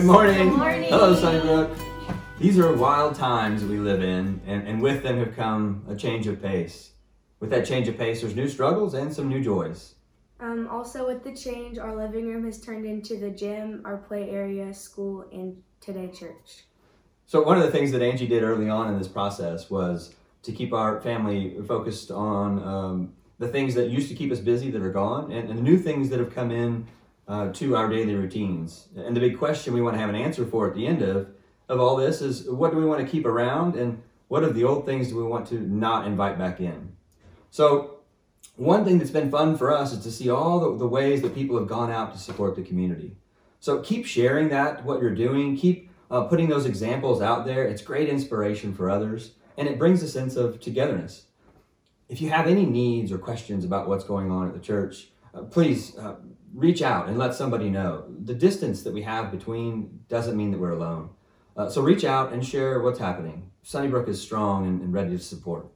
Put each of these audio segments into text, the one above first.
Good morning. Good morning. Hello, Sunnybrook. These are wild times we live in, and, and with them have come a change of pace. With that change of pace, there's new struggles and some new joys. Um, also, with the change, our living room has turned into the gym, our play area, school, and today church. So, one of the things that Angie did early on in this process was to keep our family focused on um, the things that used to keep us busy that are gone and, and the new things that have come in uh, to our daily routines. And the big question we want to have an answer for at the end of, of all this is what do we want to keep around and what of the old things do we want to not invite back in? So, one thing that's been fun for us is to see all the, the ways that people have gone out to support the community. So, keep sharing that, what you're doing, keep uh, putting those examples out there. It's great inspiration for others and it brings a sense of togetherness. If you have any needs or questions about what's going on at the church, uh, please uh, reach out and let somebody know. The distance that we have between doesn't mean that we're alone. Uh, so reach out and share what's happening. Sunnybrook is strong and, and ready to support.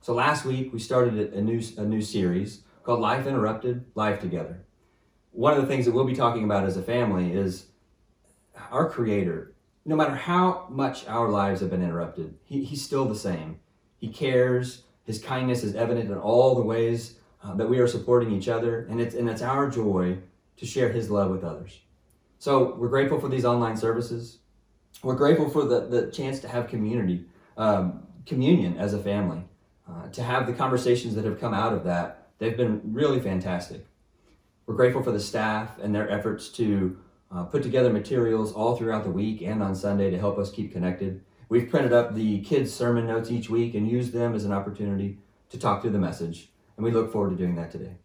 So last week we started a new, a new series called Life Interrupted, Life Together. One of the things that we'll be talking about as a family is our Creator. No matter how much our lives have been interrupted, he, He's still the same. He cares. His kindness is evident in all the ways uh, that we are supporting each other, and it's and it's our joy to share His love with others. So we're grateful for these online services. We're grateful for the, the chance to have community, um, communion as a family, uh, to have the conversations that have come out of that. They've been really fantastic. We're grateful for the staff and their efforts to uh, put together materials all throughout the week and on Sunday to help us keep connected. We've printed up the kids' sermon notes each week and used them as an opportunity to talk through the message. And we look forward to doing that today.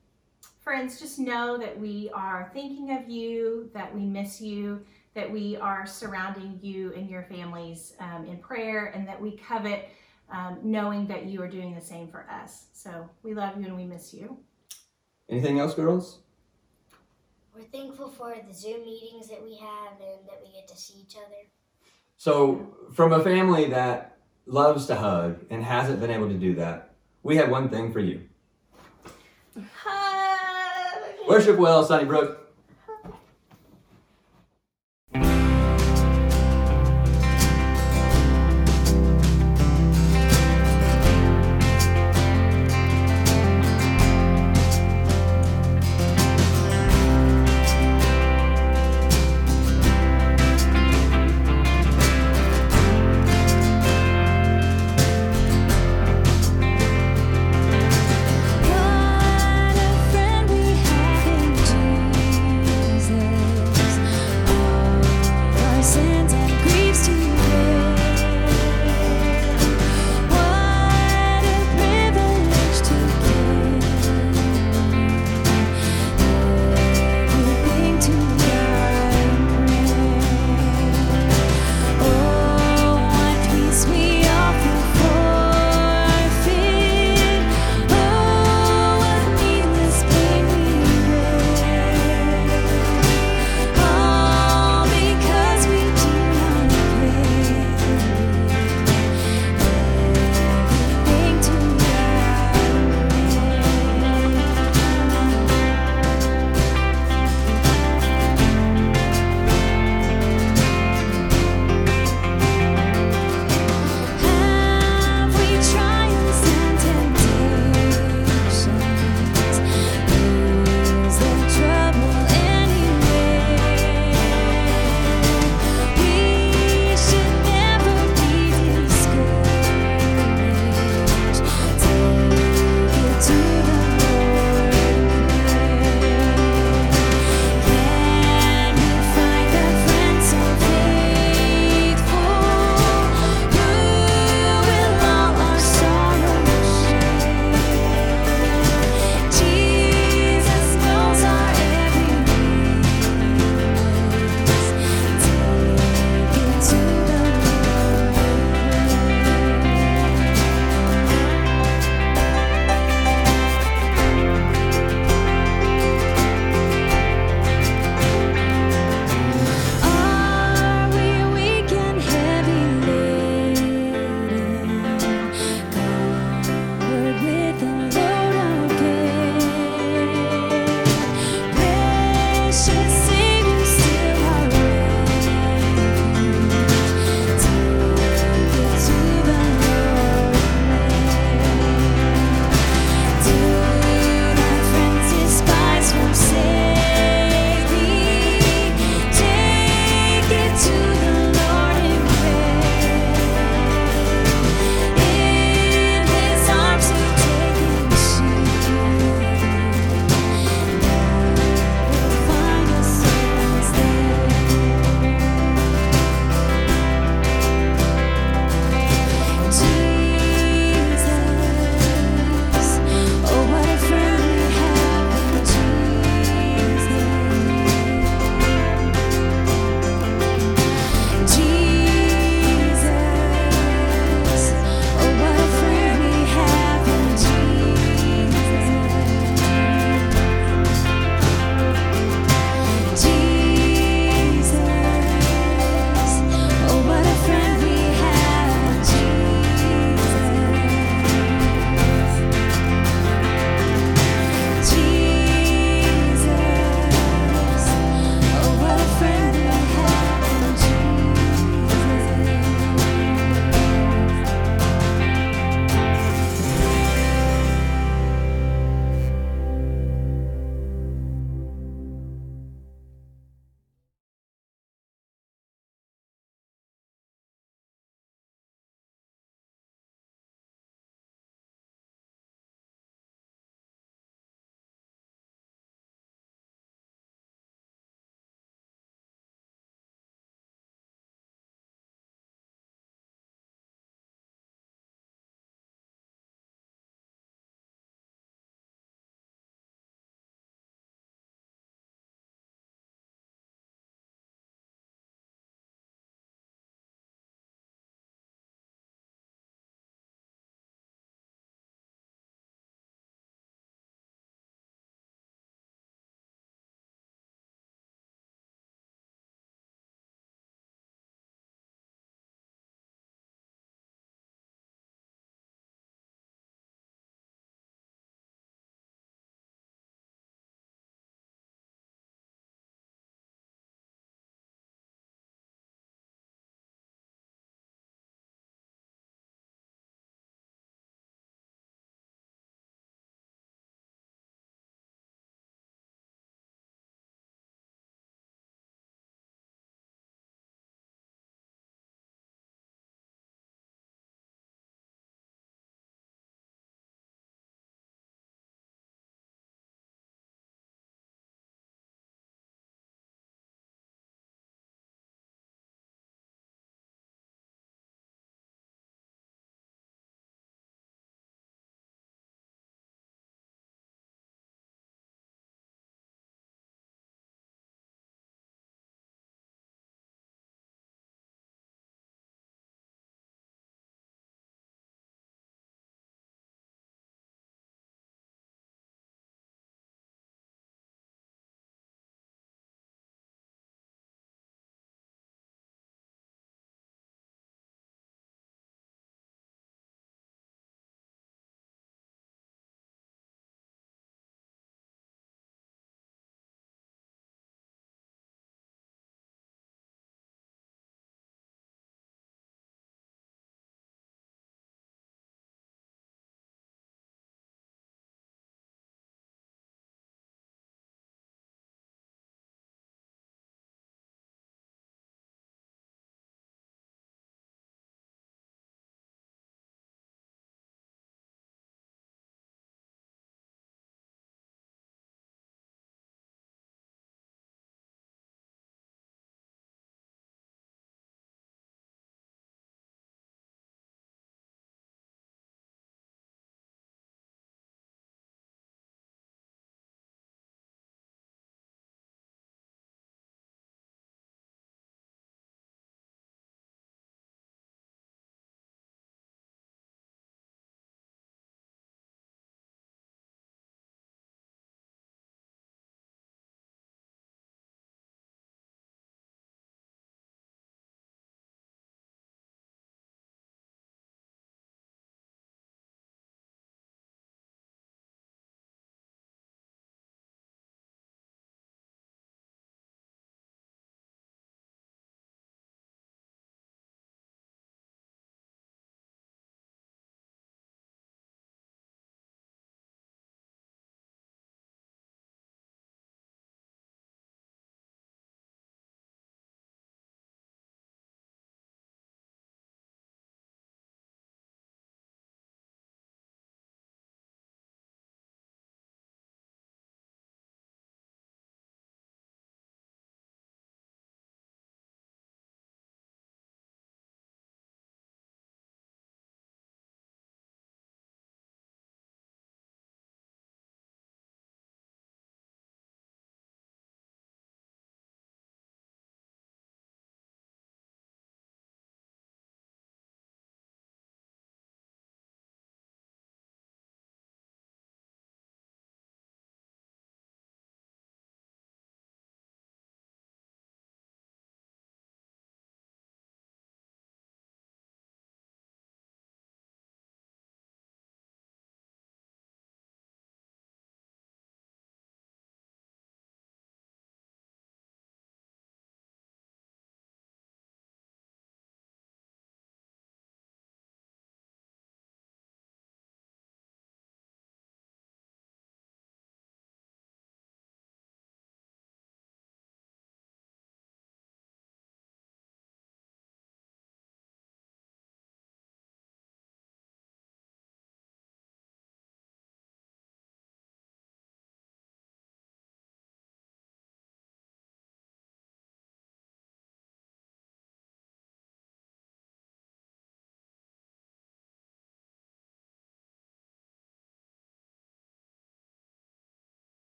Friends, just know that we are thinking of you, that we miss you, that we are surrounding you and your families um, in prayer, and that we covet um, knowing that you are doing the same for us. So we love you and we miss you. Anything else, girls? We're thankful for the Zoom meetings that we have and that we get to see each other. So, from a family that loves to hug and hasn't been able to do that, we have one thing for you. Hug. Worship well, Sunnybrook.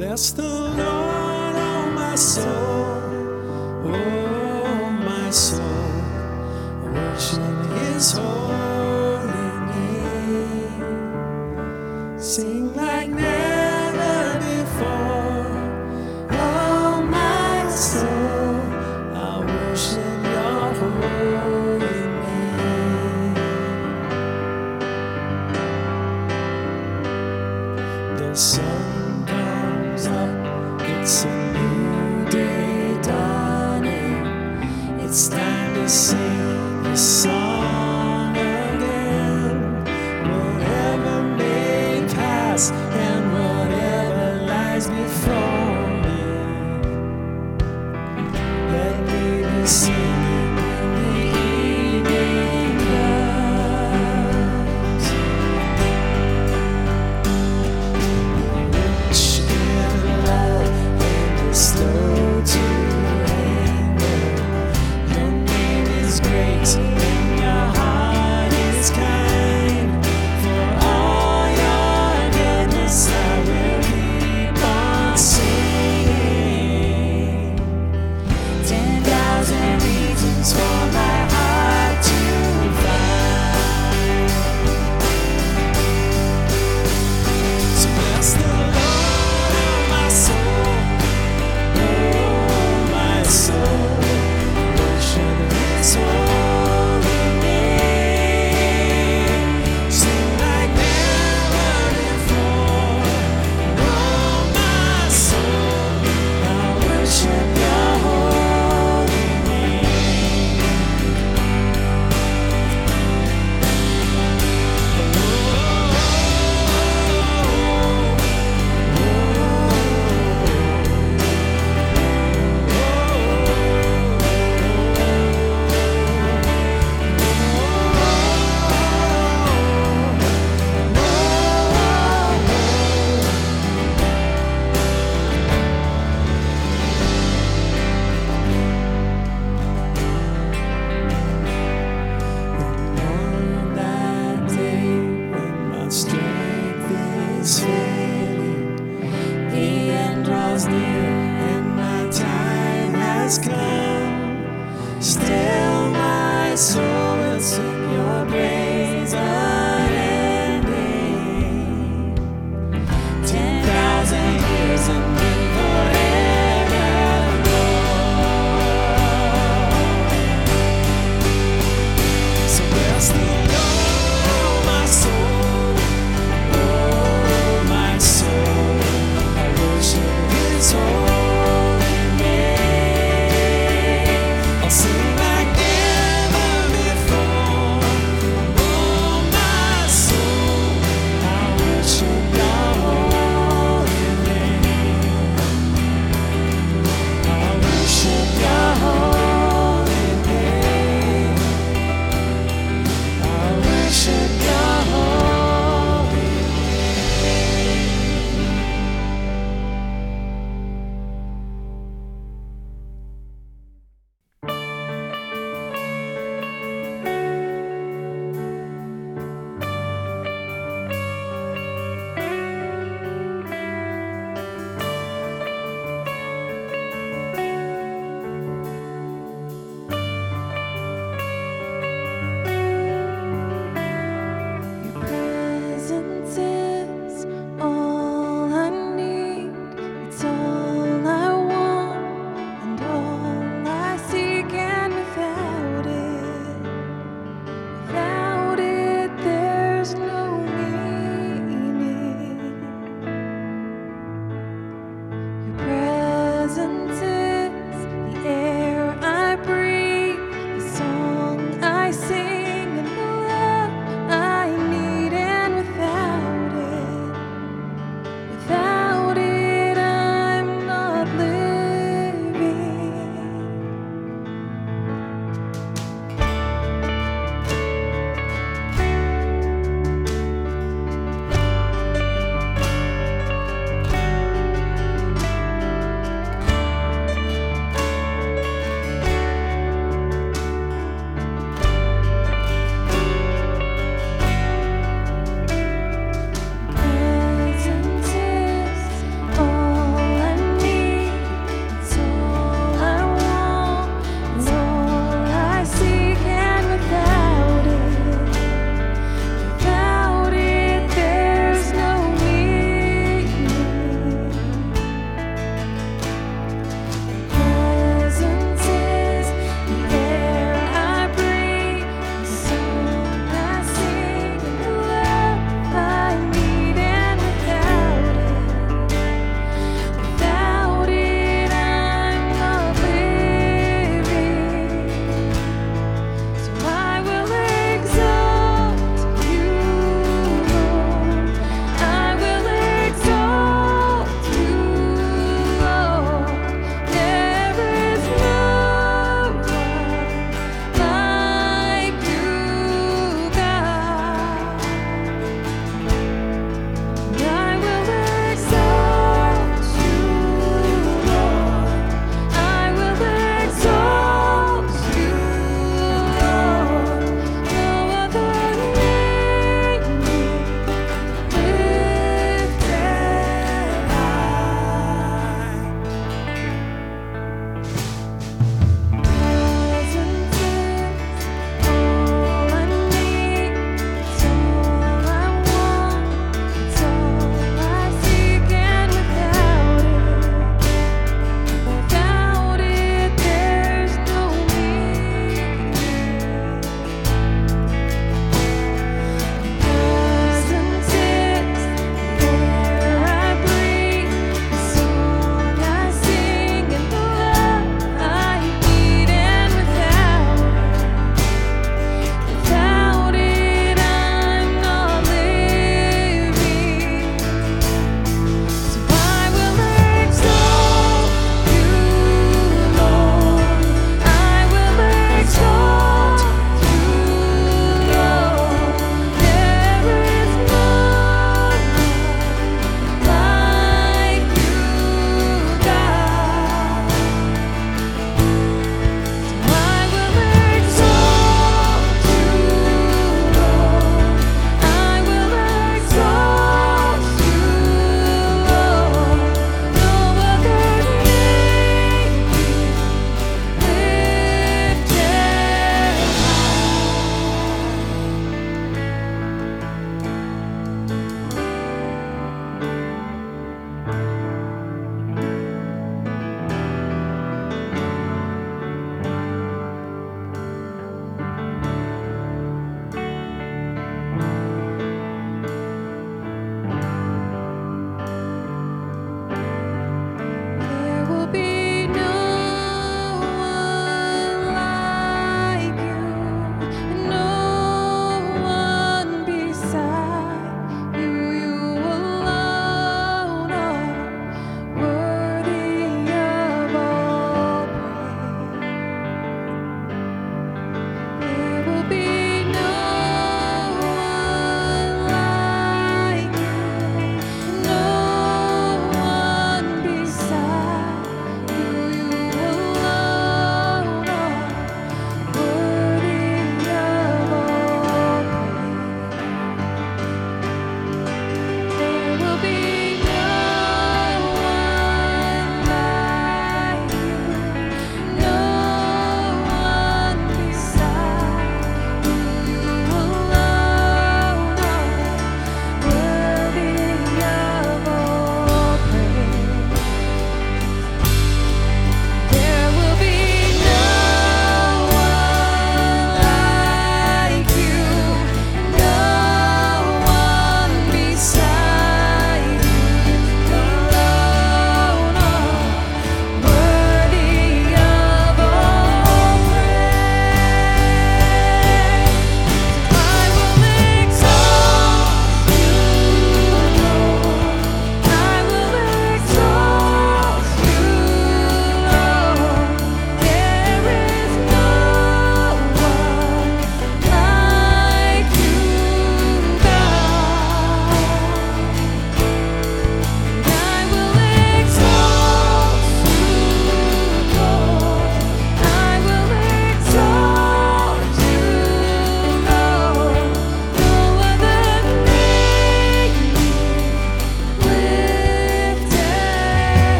Bless the Lord, oh my soul, oh my soul, worship His holy.